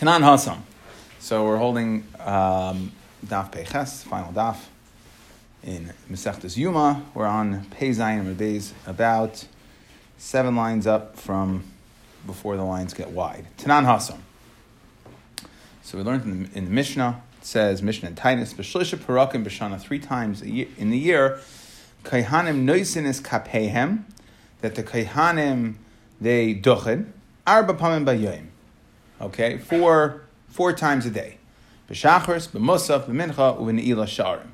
Tanan Hasam. So we're holding um, Daf Peches, final Daf in Masechtas Yuma. We're on Pei Zayin about seven lines up from before the lines get wide. Tanan Hasam. So we learned in the, in the Mishnah, it says, Mishnah and Titus, B'shlisha Parakim B'shana, three times year, in the year, Kaihanim Noisin is Kapehem, that the Kaihanim, they duchen, Arba Pamim Bayoim. Okay, four four times a day. B'shachris, b'musaf, b'mincha, u'v'ne'ila sharim.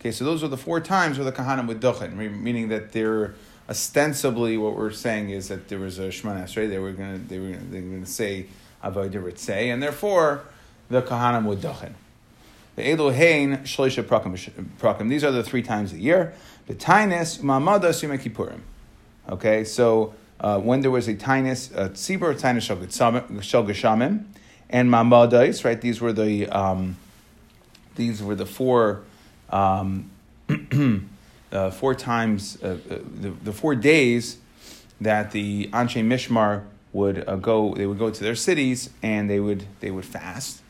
Okay, so those are the four times where the kahanim would duchen, meaning that they're ostensibly what we're saying is that there was a shemana esrei. They were to they were gonna, they were to say avodah say, and therefore the kahanim would duchen. The Elohein shloisha prakim. These are the three times a year. The tainus ma'amadas yom. Okay, so uh, when there was a tainus, a tzibur, tainus shal geshamim, and mamadais, right? These were the um, these were the four um, uh, four times uh, uh, the, the four days that the Anshe Mishmar would uh, go. They would go to their cities and they would they would fast.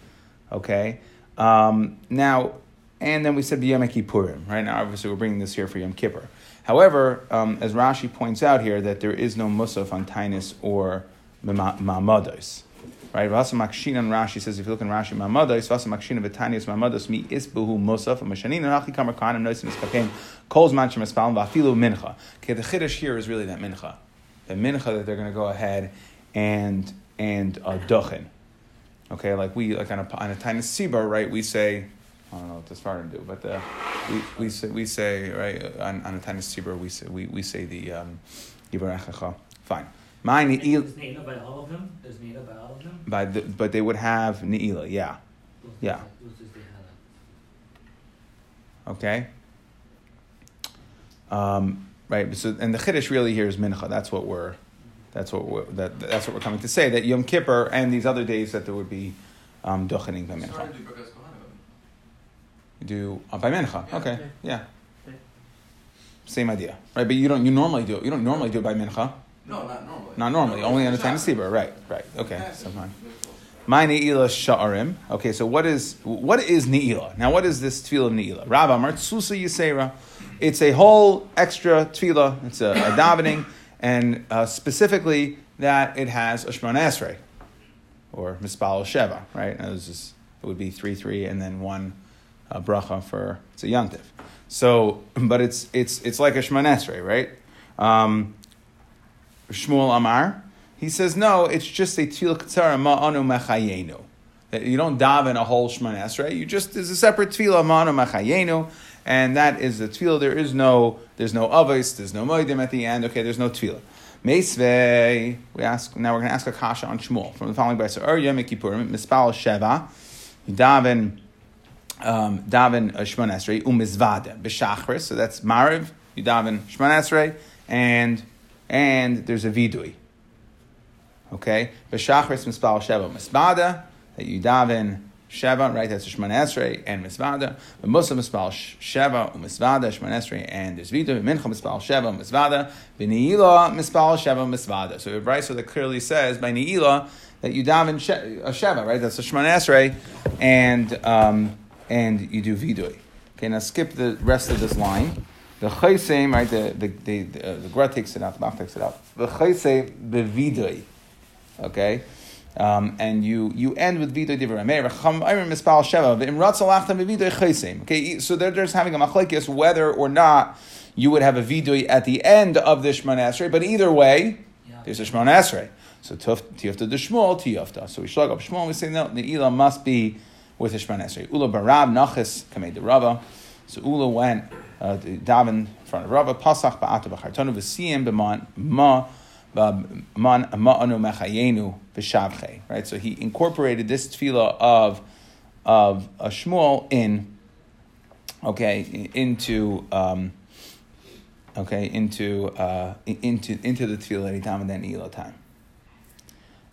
Okay, um, now and then we said the Yom Kippurim. Right now, obviously, we're bringing this here for Yom Kippur. However, um, as Rashi points out here, that there is no musaf on Tainus or Mamados. Right? Vasa Makshin and Rashi says, if you look in Rashi, Mamados, Vasa Makshin of Itanias Mamados, mi isbuhu musaf, and Mashanin, and Achi Kamar Kanim, Noisim Iskapein, Kols Manchem Espalim, Vafilu Mincha. Okay, the Chiddush here is really that Mincha. The Mincha that they're going to go ahead and, and uh, Duchen. Okay, like we, like on a, on a Sibar, right, we say, I don't know what the Spartan do, but uh, we, we say we say right on, on a tiny Sibur we say we, we say the um, Fine. My Ne'ilah. by all of them. There's Ne'ilah by all of them. By the, but they would have Ne'ilah, yeah, yeah. Okay. Um, right. So and the chiddush really here is mincha. That's what we're. That's what we're, that, that's what we're coming to say. That Yom Kippur and these other days that there would be um, duchening by mincha do uh, by mincha. Yeah, okay, yeah. yeah. Same idea, right? But you don't. You normally do it. You don't normally do it by mincha. No, not normally. Not normally. No, only on the time of Sibur. Right. Right. Okay. Yeah, so fine. My ne'ilah sha'arim. Okay, so what is what is ne'ilah? Now, what is this tefillah ne'ilah? Rav Amar Susa Yisera. It's a whole extra tefillah. It's a, a davening, and uh, specifically that it has a shmona esrei, or mispal sheva. Right? it, just, it would be three three and then one a bracha for it's a yantiv. So, but it's it's it's like a shmanesrei, right? Um, Shmuel Amar, he says no, it's just a tefillah katzara ma'anu mechayenu. You don't daven a whole shmanesrei. You just there's a separate tefillah ma'anu mechayenu, and that is the tefillah. There is no there's no avos, there's no moedim at the end. Okay, there's no tefillah. Meisvei, we ask now. We're going to ask a kasha on Shmuel from the following by so Ur Yom Kippurim Mispal Sheva. You daven um, daven Shemon Esrei umizvada b'shachris. So that's Mariv. You daven Shemon Esrei, and and there's a vidui. Okay, b'shachris mispal sheva misvada that you daven Sheva, right? That's Shemon Esrei and Misvada. The Muslim Mispal Sheva Misvada, Shemon Esrei, and there's Vida, Mincha Mispal Sheva Misvada, B'Neila Mispal Sheva Misvada. So we have right, so that clearly says by Neila that you daven a Sheva, right? That's a Shemon Esrei, and um, and you do vidui. Okay, now skip the rest of this line. The chaysem, right? The the the, the, uh, the Gra takes it out. The Bach takes it out. The chaysem bevidui. Okay. Um, and you you end with vidui divrei Cham ayrim mispal sheva ve'imratz alachtam bevidui chaysem. Okay, so they're just having a machlekes whether or not you would have a vidui at the end of the shmon esrei. But either way, yeah. there's a shmon esrei. So tiyafta the shmuel tiyafta. So we shlag up shmuel. We say no, the ila must be with Ishman Esrei. Ula barab nachis kamei de Rava. So Ula went uh, to daven in front of Rava. Pasach ba'ata b'chartonu v'siyim b'man ma man ma'anu mechayenu v'shavche. Right. So he incorporated this tefillah of of a Shmuel in okay into. Um, okay, into uh, into into the tefillah he davened then Elo time.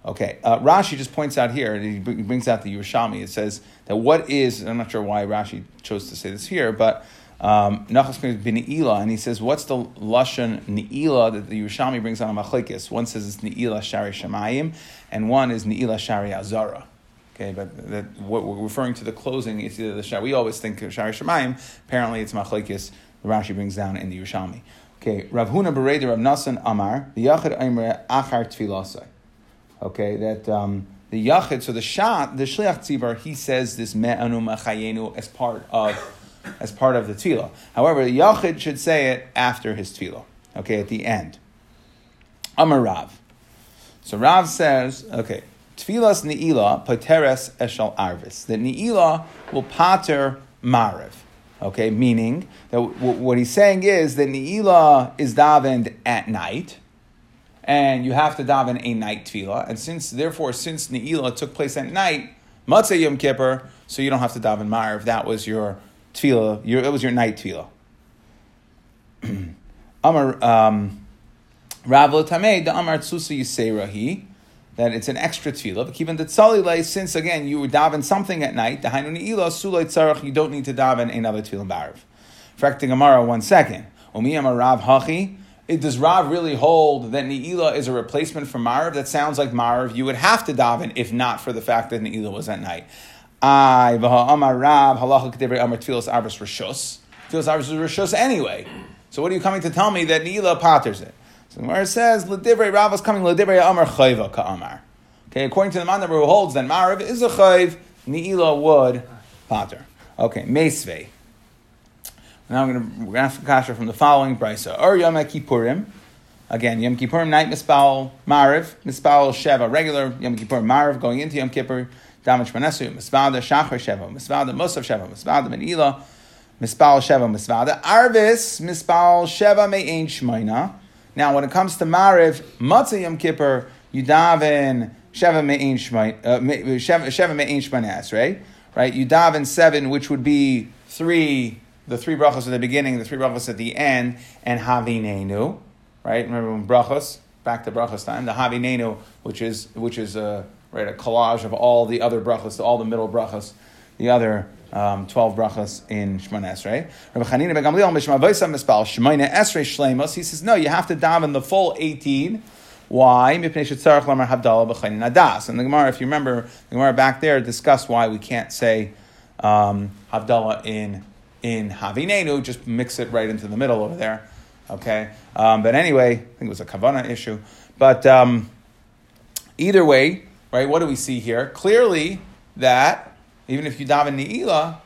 Okay, uh, Rashi just points out here, he brings out the Yerushalmi. It says that what is, I'm not sure why Rashi chose to say this here, but um, Nachas bin Ne'ilah, and he says, what's the Lashon Ne'ilah that the Yerushalmi brings on a Machlekes? One says it's Ne'ilah Shari Shemayim, and one is Ne'ilah Shari Azara. Okay, but that, what we're referring to the closing is either the Shah. We always think of Shari Shemayim. Apparently, it's Machlekes. Rashi brings down in the Yerushalmi. Okay, Rav Huna Bereder Rav Nasan Amar the Yachid Aimer Achar Tfilasai. Okay, that um, the Yachid. So the shot, the Shliach Tzibur, he says this Me'anu Machayenu as part of as part of the tefillah. However, the Yachid should say it after his tefillah. Okay, at the end. Amar Rav. So Rav says, okay, Tfilas Ni'ila Pateres Eshal Arvis. That Ni'ila will pater Mariv. Okay, meaning that w- what he's saying is that Ni'ila is davened at night, and you have to daven a night tefillah. And since, therefore, since Ni'ila took place at night, Matzah Yom Kippur, so you don't have to daven Mariv. That was your tefillah, your, it was your night tefillah. Amar, um, Rav Tamei, the Amar Tsusa Yiserahi, that it's an extra tefillah. But even the tzalilei, since again you were daven something at night, the hainu ila sulay tzarach, you don't need to daven another tefillah barav. Frekting Gemara, one second. Amar Rav Hachi. Does Rav really hold that Ni'ila is a replacement for Marav? That sounds like Marav. You would have to daven if not for the fact that Ni'ila was at night. I Amar Rav Halacha Kedevre Amar Tfilas Arbus Rishus. Tfilas Arbus Rishus anyway. So what are you coming to tell me that Ni'ila patters it? So Gemara says, L'divrei Rav is coming, L'divrei Amar Chayva Ka'amar. Okay, according to the man who holds that Marav is a Chayv, Ni'ila would pater. Okay, Mesvei. Now I'm going to, we're going to ask kasha from the following brisa. Or Yom Kippurim. Again, Yom Kippurim night, Mispal Mariv, Mispal Sheva, regular Yom Kippurim Mariv, going into Yom Kippur, Damage Manesu, Mispal Shachar Sheva, Mispal Musaf Sheva, Mispal Menila, Mispal Sheva, Mispal Arvis, Mispal Sheva Me'ain Shmoina. Now, when it comes to Mariv, Matzah Yom Kippur, you daven Sheva Me'ain uh, Sheva Me'ain Shmoinas, right? Right? You daven seven, which would be three the three brachos at the beginning, the three brachos at the end, and Havinenu, right? Remember when brachos, back to brachos time, the Havinenu, which is which is a right a collage of all the other brachos, all the middle brachos, the other um, twelve brachos in Shmones, right? Rabbi Chanina ben Gamliel mishma v'isam mispal shmoine esrei shleimos. He says no, you have to daven the full eighteen. Why? And the Gemara, if you remember, the Gemara back there discussed why we can't say um, Havdalah in in Havinenu, just mix it right into the middle over there. Okay? Um, but anyway, I think it was a Kavana issue. But um, either way, right, what do we see here? Clearly that even if you daven Ni'ila,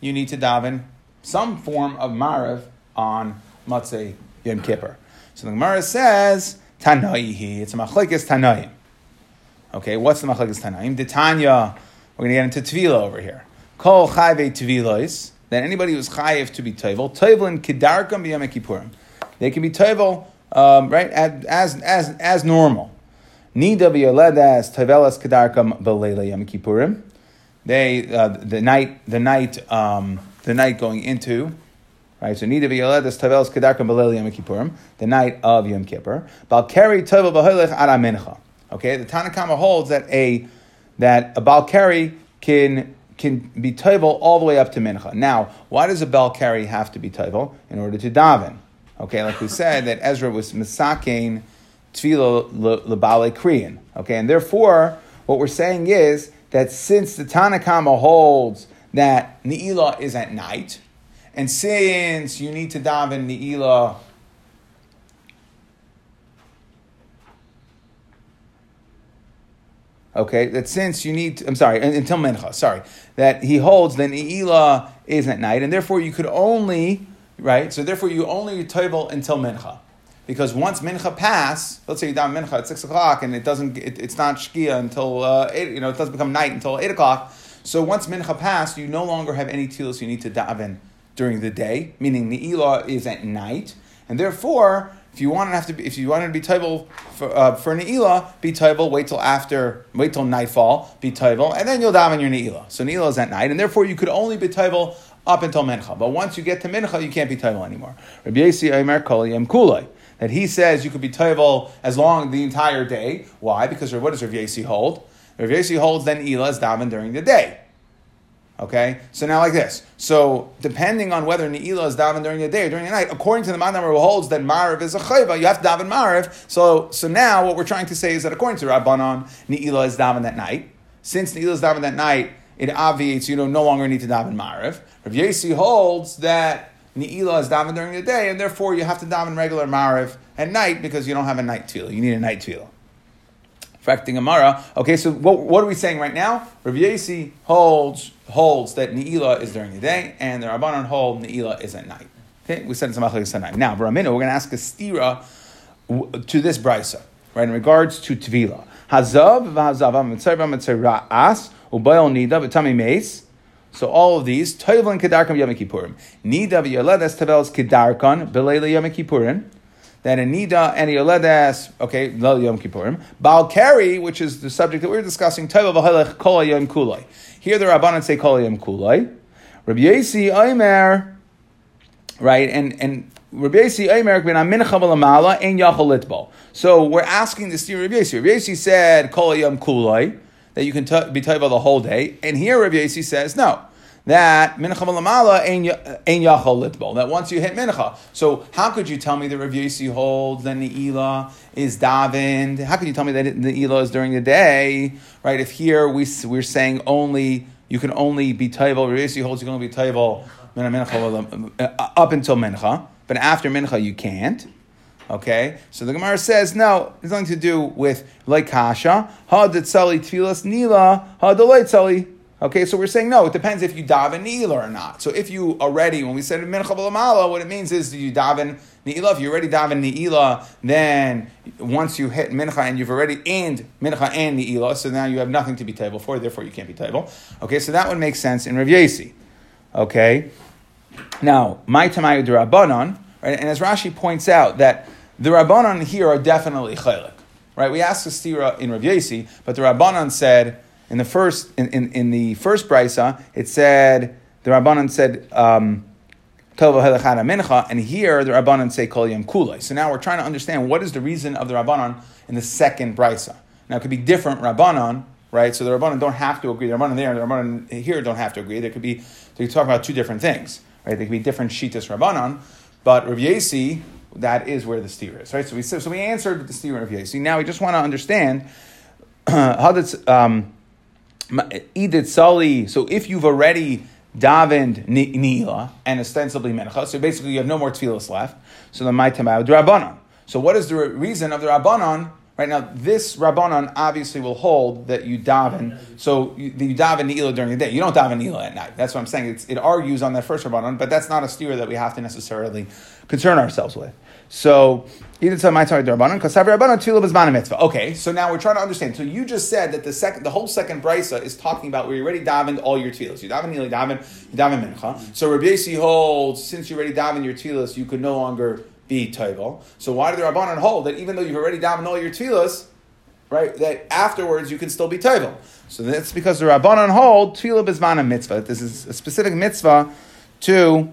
you need to daven some form of Mariv on Matzeh Yom Kippur. So the Gemara says, Tanaihi, it's a Machlekes Tanaim. Okay, what's the Machlekes Tanaim? Tanya, we're going to get into Tvila over here. Kol Chayve Tvilois that anybody who's chayiv to be toivel, toivel in kedarkam b'yom kippurim. They can be toivel, um, right, as, as, as normal. Nida v'yoledas toivelas kedarkam b'leila yom kippurim. They, uh, the night, the night, um, the night going into, right, so nida v'yoledas toivelas kedarkam b'leila yom kippurim, the night of Yom Kippur. Balkari toivel b'hoilech ara mincha. Okay, the Tanakama holds that a, that a Balkari can can be toivel all the way up to mincha. Now, why does a bell carry have to be toivel in order to daven? Okay, like we said that Ezra was misakein tefillah lebale kriyan. Okay, and therefore, what we're saying is that since the Tanakama holds that Ne'ilah is at night, and since you need to daven Ne'ilah Okay, that since you need, to, I'm sorry, until mincha, sorry, that he holds that Ne'ilah is at night, and therefore you could only, right, so therefore you only toivel until mincha. Because once mincha pass, let's say you down mincha at six o'clock, and it doesn't, it, it's not shkia until uh, eight, you know, it doesn't become night until eight o'clock. So once mincha passed, you no longer have any tefillos you need to daven during the day, meaning Ne'ilah is at night, and therefore if you want to have to be, if you wanted to be table for uh, for be table. Wait till after, wait till nightfall, be table, and then you'll daven your ne'ilah. So ne'ilah is at night, and therefore you could only be table up until mincha. But once you get to mincha, you can't be table anymore. Rabbi Yasi Aimer Koliyam. That he says you could be table as long the entire day. Why? Because what does Rav Yasi hold? Rav Yasi holds then Elah is daven during the day. Okay, so now like this. So depending on whether Ne'ilah is daven during the day or during the night, according to the Madam who holds that Mariv is a chayva, you have to daven Mariv. So so now what we're trying to say is that according to Rabbanon, Ne'ilah is daven at night. since Ne'ilah is davened at night, it obviates you don't no longer need to daven Mariv. Rav Yesi holds that Ne'ilah is davened during the day, and therefore you have to daven regular Mariv at night because you don't have a night tefillah. You need a night tefillah. Fracting Amara. Okay, so what, what are we saying right now? Rav Yesi holds holds that Ne'ilah is during the day, and the Rabbanon hold Ne'ilah is at night. Okay, we said it's a tonight. Now, Baramina, we're going to ask a stira to this brisa, right? In regards to tvila, hazav v'hazav ubayol nida. So all of these toivlin kedarkam yom kippurim. Nida v'yoledes tavelos kedarkan b'leila yom. Then a nida and a yoledes, okay, lo yom kippurim. Baal keri, which is the subject that we're discussing, toivel v'halech kol yom kulay. Here the rabbanon say kol yom kulay. Rabbi Yesi Omer, right, and and Rabbi Yesi Omer ben amincha v'lamala ein yachol litbol. So we're asking this to Rabbi Yesi. Rabbi Yesi said kol yom kulay that you can t- be toivel the whole day, and here Rabbi Yesi says no that mincha malamala ein yachol litbol. That once you hit mincha, so how could you tell me that Rav Yossi holds that Ne'ilah is davened? How could you tell me that the Ne'ilah is during the day? Right? If here we we're saying only you can only be tayvel. Rav Yossi holds you can only be tayvel uh, up until mincha, but after mincha you can't. Okay, so the Gemara says no. It's nothing to do with like kasha. Ha tfilas nila. Ha tzali Okay, so we're saying no. It depends if you daven ne'ilah or not. So if you already, when we said mincha b'lamala, what it means is you daven ne'ilah. If you already daven ne'ilah, then once you hit mincha and you've already aimed mincha and ne'ilah, so now you have nothing to be table for. Therefore, you can't be table. Okay, so that would make sense in Rav. Okay, now my tamayu rabbanon, right? And as Rashi points out that the rabbanon here are definitely chaylik, right? We asked the stira in Rav but the rabbanon said in the first in, in, in the first brisa, it said the Rabbanan said um, and here the Rabbanan say Kol Yom Kulei. So now we're trying to understand what is the reason of the Rabbanan in the second brisa. Now it could be different Rabbanan, right? So the Rabbanan don't have to agree. The Rabbanan there and the Rabbanan here don't have to agree. There could be they could talk about two different things, right? They could be different Shitas Rabbanan, but Rav Yesi, that is where the steer is, right? So we so we answered the steer of Yesi. Now we just want to understand how that's. Um, Edith Sali, so if you've already davened Nila and ostensibly Mencha, so basically you have no more tefillas left, so the Maitamau Rabbanon. So what is the reason of the Rabbanon? Right now, this Rabbanon obviously will hold that you daven, so you, you daven Nila during the day. You don't daven Nila at night. That's what I'm saying. It's, it argues on that first Rabbanon, but that's not a steer that we have to necessarily concern ourselves with. So either time I started Rabbanon, Kasavi Rabbanon, Tila Bismana Mitzvah. Okay, so now we're trying to understand. So you just said that the second, the whole second brisa is talking about where you already davened all your tefillas. You daven you daven, you daven mincha. So Rabbi Yossi holds since you already davened your tefillas, you could no longer be toivel. So why did the Rabbanan hold that even though you've already davened all your tefillas, right, that afterwards you can still be toivel? So that's because the Rabbanan hold tefillah bezmana mitzvah. This is a specific mitzvah to,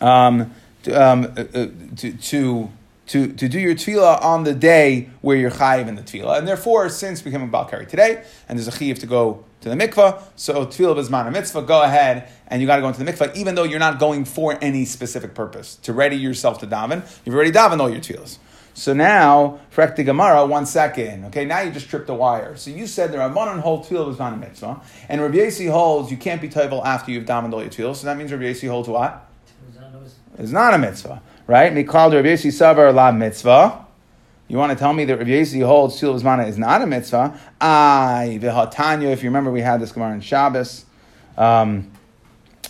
um, um, uh, uh, to, to to, to do your tefillah on the day where you're chayiv in the tefillah. And therefore, since we became a Balkari today, and there's a chayiv to go to the mikvah, so tefillah bezman mitzvah, go ahead and you got to go into the mikvah, even though you're not going for any specific purpose. To ready yourself to daven, you've already davened all your tefillahs. So now, Frekti Gemara, one second. Okay, now you just tripped the wire. So you said the Rabbanon hold tefillah bezman mitzvah, and Rabbi Yasi holds you can't be toivel after you've davened all your tefillahs. So that means Rabbi Yasi holds what? It's not a mitzvah right? Mikal Rav Yesi Savar La Mitzvah. You want to tell me that Rav Yesi holds Tzil is not a mitzvah? Ay, v'hatanya, if you remember, we had this Gemara in Shabbos. Um,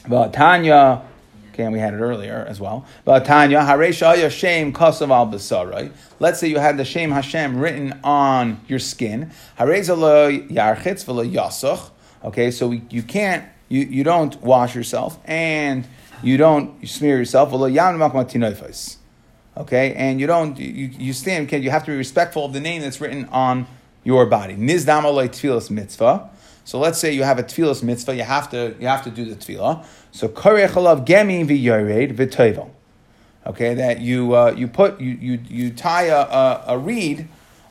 v'hatanya, okay, and we had it earlier as well. V'hatanya, Haresha Shem Kasav al Basarai. Let's say you had the Shem Hashem written on your skin. Hareza lo yarchitz v'lo yasach. Okay, so we, you can't, you, you don't wash yourself, and you don't smear yourself. Okay, and you don't you, you stand. You have to be respectful of the name that's written on your body. Nizdam tefillas mitzvah. So let's say you have a tefillas mitzvah. You have to you have to do the tefillah. So korechalav gemi v'yored v'toivel. Okay, that you uh, you put you you you tie a, a, a, reed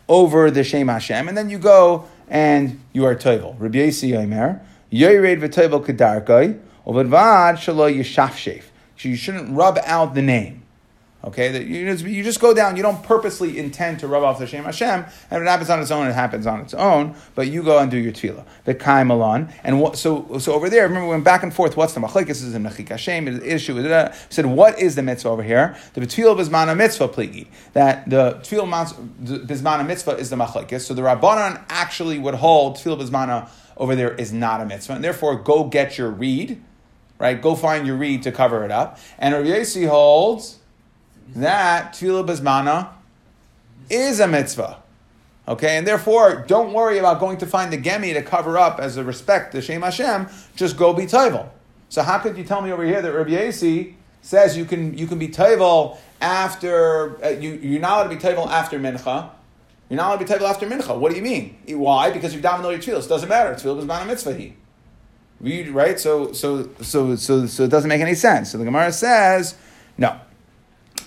over the Shem Hashem, and then you go and you are toivel. Rabbi Yisi Yomer yored v'toivel kedarkai. So you shouldn't rub out the name. Okay, that you just, go down. You don't purposely intend to rub off the Shem Hashem, and it happens on its own. It happens on its own. But you go and do your tefillah. The Kai Malan, and what, so so over there. Remember, we went back and forth. What's the machlekes? Is in Mechik Hashem? The issue is said what is the mitzvah over here? The tefillah bismana mitzvah pligi. That the tefillah bismana mitzvah is the machlekes. So the rabbanon actually would hold tefillah bismana over there is not a mitzvah, and therefore go get your reed. Right, go find your reed to cover it up. And Rabbi Yossi holds that tefillah bismana is a mitzvah. Okay, and therefore, don't worry about going to find the gemi to cover up as a respect to Shem Hashem. Just go be tayvel. So how could you tell me over here that Rabbi Yasi says you can you can be tayvel after uh, you you're not allowed to be tayvel after mincha. You're not allowed to be tayvel after mincha. What do you mean? Why? Because davening all your tefillos. Doesn't matter. Tefillah is a mitzvah. Read right. So so so so so it doesn't make any sense. So the Gemara says no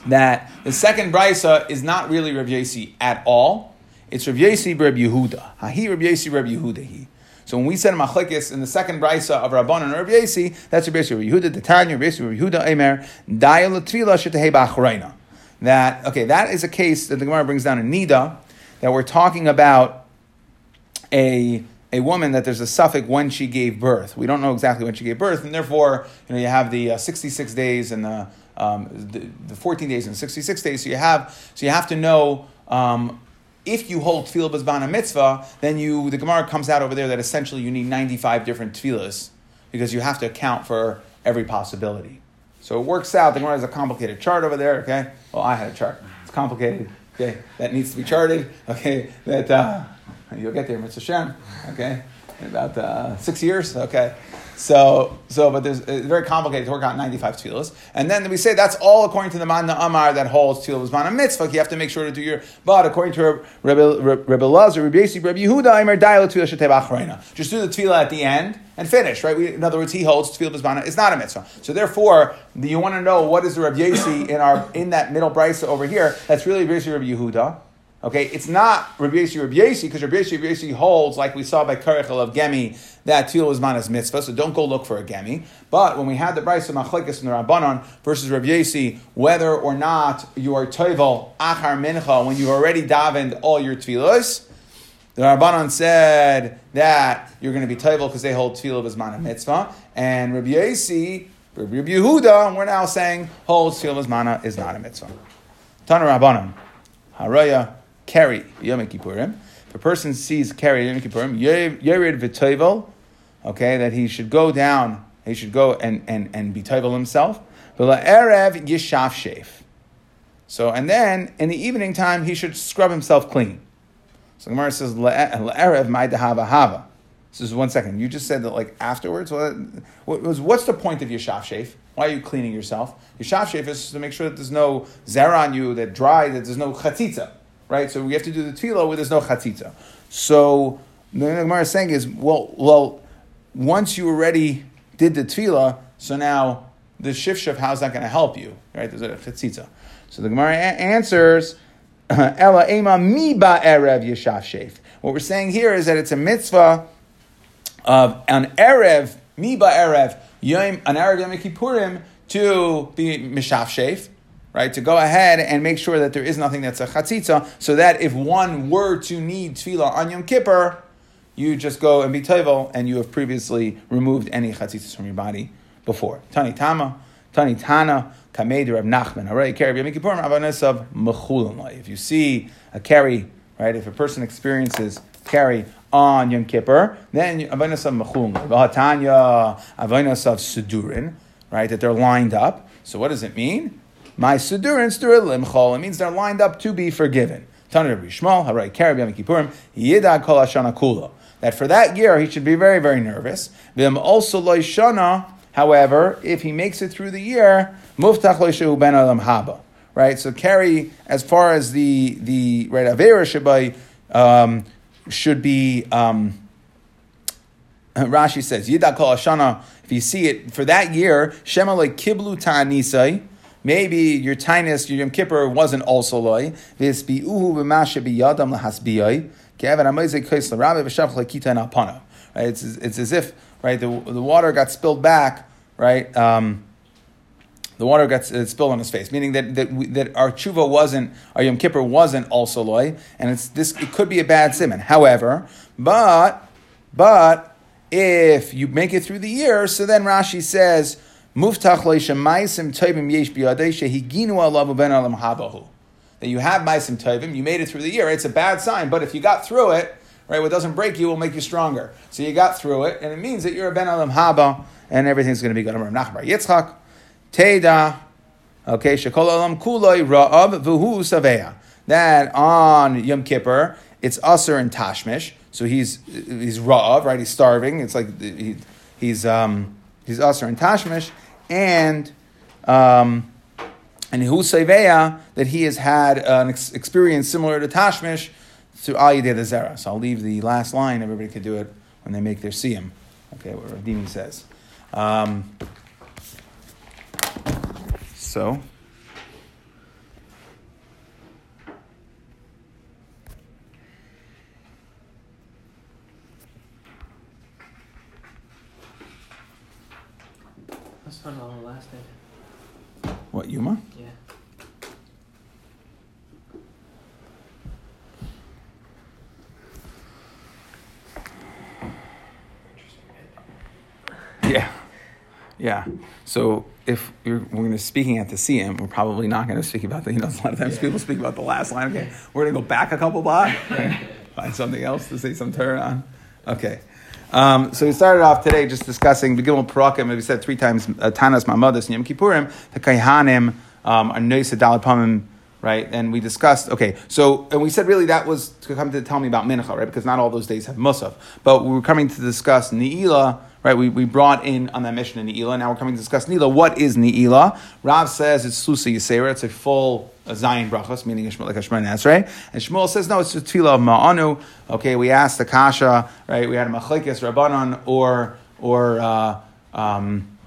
that the second brisa is not really Rav Yasi at all. It's Rav Yasi Rav Yehuda. Hahi Rav Yasi Rav Yehuda. He. So when we said machlekes in the second brisa of Rabban and Rav Yasi, that's Rav Yasi Rav Yehuda. The Tanya Rav Yasi Rav Yehuda Emer Dayal Tvila Shetehei Bachreina. That okay, that is a case that the Gemara brings down in Nida that we're talking about a a woman that there's a suffix when she gave birth. We don't know exactly when she gave birth, and therefore, you know, you have the uh, 66 days and the um, the, the, 14 days and 66 days. So you have, so you have to know um, if you hold tefillah b'zbana mitzvah, then you the Gemara comes out over there that essentially you need 95 different tefillahs because you have to account for every possibility. So it works out. The Gemara has a complicated chart over there. Okay, well I had a chart. It's complicated. Okay, that needs to be charted. Okay, that uh, you'll get there, Mitzvah Shem. Okay, in about uh, six years. Okay. So, so, but there's, it's very complicated to work out 95 tefillahs. And then we say that's all according to the Manna Amar that holds tefillah was a mitzvah. You have to make sure to do your, but according to Rebbe Lazar, Rebbe Yesi, Rebbe Yehuda, Imer Dailo Tefillah Just do the tefillah at the end and finish, right? We, in other words, he holds tefillah b'zmana It's not a mitzvah. So therefore, you want to know what is the Rebbe Yesi in our in that middle brisa over here? That's really Rebbe Rebbe Yehuda. Okay, it's not Rabbi Yesi Rabbi because Rabbi Yesi Rabbi Yesi holds, like we saw by Karechel of Gemi, that Tefillah is manas mitzvah. So don't go look for a Gemi. But when we had the Brisa Machlekes and the Rabbanon versus Rabbi Yesi, whether or not you are Toivel Achar Mincha when you've already davened all your Tefillahs, the Rabbanon said that you're going to be Toivel because they hold Tefillah as manas mitzvah, and Rabbi Yesi, Rabbi Yehuda, we're now saying holds Tefillah as mana is not a mitzvah. Tana Rabbanon, Haraya carry Yom Kippurim. If a person sees carry Yom Kippurim, Yerid v'toivel, okay, that he should go down, he should go and, and, and be toivel himself. Erev yishaf shef. So, and then in the evening time, he should scrub himself clean. So Gemara says, erev my hava hava. This is one second. You just said that like afterwards. What, what was what's the point of your shaf? Why are you cleaning yourself? Your shaf is to make sure that there's no zera on you, that dry, that there's no chatzitza right? So we have to do the tefillah where there's no chatzitza. So the Gemara is saying is, well, well, once you already did the tefillah, so now the shifshav, how's that going to help you, right? There's a chatzitza. So the Gemara a- answers, Ella ema mi ba erev yeshav shef. What we're saying here is that it's a mitzvah of an erev mi ba erev yom an erev yom kippurim to be mishav shef right? To go ahead and make sure that there is nothing that's a chatzitza, so that if one were to need tefillah on Yom Kippur, you just go and be tevel, and you have previously removed any chatzitzas from your body before. Tani Tama, Tani Tana, Kamed Rav Nachman. Alright, carry Yom Kippur. If you see a carry, right? If a person experiences carry on Yom Kippur, then avanas of mechulin. V'hatanya avanas of sedurin, right? That they're lined up. So what does it mean? My sudurin stur limchol. It means they're lined up to be forgiven. Tanur Rabbi Shmuel, Karab Yom Kippurim, Kol Hashana Kula. That for that year he should be very, very nervous. Vim also loishana. However, if he makes it through the year, muftach loishu ben alam haba. Right. So carry as far as the the right avera shabai um, should be. Um, Rashi says Yidag Kol Hashana. If you see it for that year, Shema like kiblu ta'anisai. Maybe your tinus, your Yom Kippur wasn't also loy. Lahasbiyai. Right? It's, it's as if right the, the water got spilled back right um, the water got uh, spilled on his face, meaning that that, we, that our tshuva wasn't, our Yom Kippur wasn't also loy, and it's this. It could be a bad simon. However, but but if you make it through the year, so then Rashi says, "Muftach ma'asim tovim yesh biyadei shehiginu alavu ben habahu." That you have ma'asim tovim, you made it through the year. It's a bad sign, but if you got through it, right, what doesn't break you will make you stronger. So you got through it, and it means that you're a ben alam haba, and everything's going to be good. Nachbar Yitzchak. Teda, okay, Shekol Alam Kuloi Ra'av Vuhu Saveya. That on Yom Kippur, it's Usr and Tashmish. So he's he's Ra'av, right? He's starving. It's like he, he's um, he's Usr and Tashmish. And um, and Hu Saveya, that he has had an ex- experience similar to Tashmish through Ayideh the Zera. So I'll leave the last line. Everybody could do it when they make their siyum. Okay, what Ravdini says. Um, so. That's fun on the last day. What, Yuma? Yeah. Yeah. Yeah. So if we're going to speaking at the siyum, we're probably not going to speak about the, you know, a lot of times people speak about the last line. Okay. We're going to go back a couple blocks. Find something else to say some turn on. Okay. Um, so we started off today just discussing Begimel Parakim, we said three times, uh, Tanas Mamadas and Yom Kippurim, the Kaihanim um, are Neisa Dalapamim, right? And we discussed, okay, so, and we said really that was to come to tell me about Mincha, right? Because not all those days have Musaf. But we were coming to discuss Ni'ila, right? We, we brought in on that mission in Ne'ilah. Now we're coming to discuss Ne'ilah. What is Ne'ilah? Rav says it's Susa Yisera. It's a full Zion brachas, meaning like a Shemar Nasrei. And Shmuel says, no, it's a Tefillah of Ma'anu. Okay, we asked the Kasha, right? We had a Machlekes Rabbanon or, or, uh, um,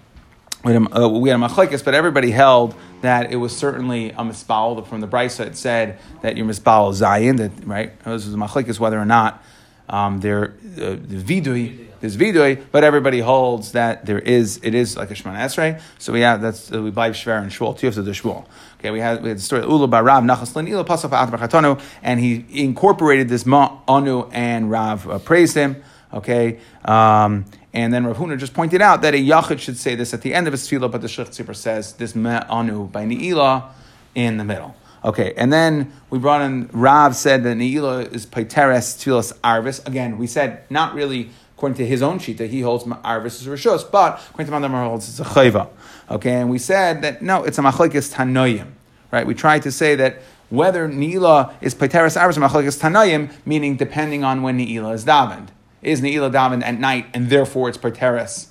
we had a, uh, we had a machlekes, but everybody held that it was certainly a mispal. From the Brisa, it said that your mispal Zion, that right? This was a machlekes whether or not um, there uh, the vidui there's vidui, but everybody holds that there is it is like a shemana esrei. So we have that's uh, we buy shver and shmuel two of the shmuel. Okay, we had we had the story Ula bar Rav Nachas Ila Pasaf and he incorporated this ma anu and Rav uh, praised him. Okay. Um, and then Rav Huna just pointed out that a yachid should say this at the end of his tefillah, but the Shech says this anu by Ne'ilah in the middle. Okay, and then we brought in Rav said that Ne'ilah is Paiteres Tfilas Arvis. Again, we said not really according to his own sheet that he holds Arvis is Rishos, but according to Mandamar holds it's a Chayva. Okay, and we said that no, it's a Machlekes Tanoyim. Right? We tried to say that whether Ne'ilah is Paiteres Arvis or Machlekes Tanoyim, meaning depending on when Ne'ilah is davened is Ne'ilah davened at night, and therefore it's Parteris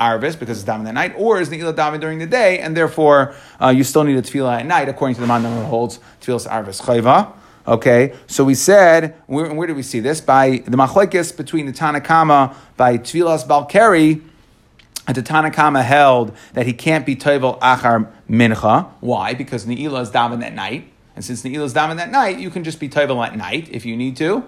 Arvis because it's davened at night, or is Ne'ilah davened during the day, and therefore uh, you still need a tefillah at night, according to the man that holds tefillah Arvis Chayva. Okay, so we said, where, where did we see this? By the machlekes between the Tanakama by Tfilas Balkari, the Tanakama held that he can't be Toivel Achar Mincha. Why? Because Ne'ilah is davened at night. And since Ne'ilah is davened at night, you can just be Toivel at night if you need to.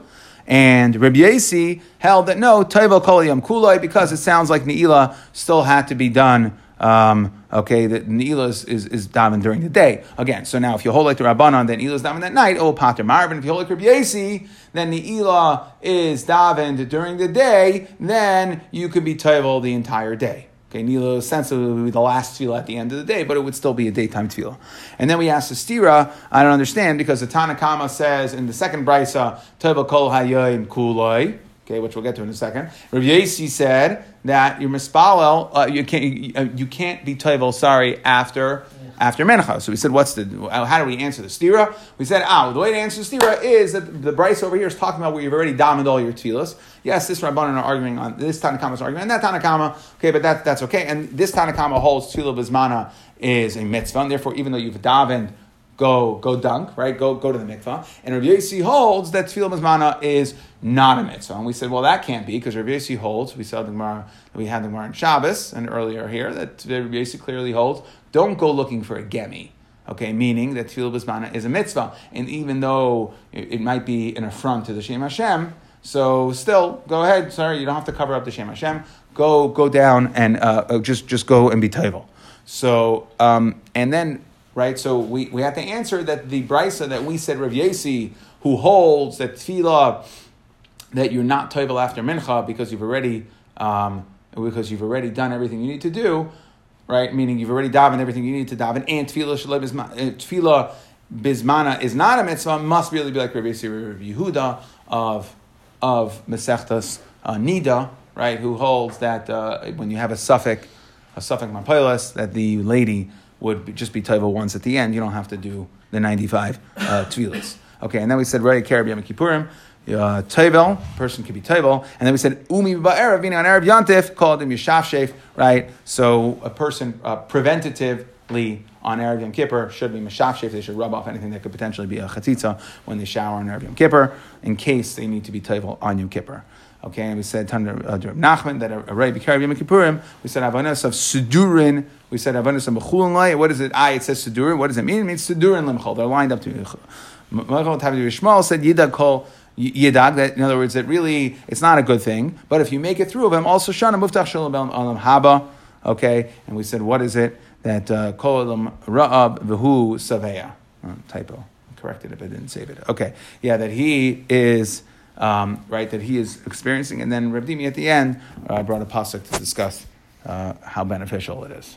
And Rabbi Yasi held that no, Taiva Kol Kuloi, because it sounds like Ne'ilah still had to be done. Um, okay, that Ne'ilah is, is, is during the day. Again, so now if you hold like the Rabbanon, then Ne'ilah is daven at night, oh, Pater Marvin. If you hold like Rabbi Yasi, then Ne'ilah is davened during the day, then you could be Taival the entire day. Okay, Nilo sensibly would be the last tefillah at the end of the day, but it would still be a daytime tefillah. And then we asked the stira, I don't understand, because the Tanakama says in the second brisa, Teva kol hayoim kuloi, okay, which we'll get to in a second. Rav Yasi said that your mispalel, uh, you can't you, uh, you can't be tevel sorry after after Mencha. So we said, what's the, how do we answer the stira? We said, ah, well, the way to answer the stira is that the brisa over here is talking about where you've already dominated all your tefillas. Yes, this Rabbanan are arguing on, this Tanakama is arguing, and that Tanakama, okay, but that, that's okay. And this Tanakama holds tefillah bismana is a mitzvah, and therefore, even though you've davened, go go dunk, right? Go go to the mikvah. And Rabbi Yossi holds that tefillah mazmana is not a mitzvah. And we said, well, that can't be because Rabbi Yossi holds. We saw the Gemara, we had the Gemara in Shabbos and earlier here that Rabbi Yossi clearly holds don't go looking for a gemi. Okay, meaning that tefillah b'zmana is a mitzvah, and even though it, might be an affront to the Shem Hashem, so still go ahead. Sorry, you don't have to cover up the Shem Hashem. Go go down and uh, uh just just go and be tayvel. So, um, and then, right, so we, we have to answer that the brisa that we said Rav Yesi, who holds that tefillah, that you're not toivel after mincha because you've already, um, because you've already done everything you need to do, right? Meaning you've already davened everything you need to daven, and tefillah bismana, uh, tefillah bismana is not a mitzvah, must really be like Rabbi Yehuda of, of Mesechtas uh, Nida, right, who holds that uh, when you have a suffix, a suffix mapilas, that the lady would be, just be taiva once at the end. You don't have to do the 95 uh, tefillahs. Okay, and then we said, Karab Yom Kippurim, uh, Tevel, person could be Tevel, and then we said Umi Ba'erev, meaning on Arab Yantif, called him Yishaf right? So a person uh, preventatively on Erev Yom Kippur should be Meshafshef. They should rub off anything that could potentially be a chatzitza when they shower on Erev Yom Kippur, in case they need to be Tevel on Yom Kippur. Okay, and we said Tandar uh, Nachman that a Ray Bikari Yom Kippurim. We said Avanas of Sudurin. We said Avanas of Mechulin. What is it? I. It says Sudurin. What does it mean? It means Sudurin Limchol. They're lined up to. Mechol Tavi Shmuel said Yidag Kol. Yidag, that in other words, that really it's not a good thing. But if you make it through of him, also Shana Muftach Shalom Alam Haba. Okay, and we said, what is it? That uh, Kol Alam Ra'ab V'hu Saveya. Uh, typo. Corrected if I didn't save it. Okay, yeah, that he is um, right, that he is experiencing. And then Rabdimi at the end uh, brought a pasuk to discuss uh, how beneficial it is.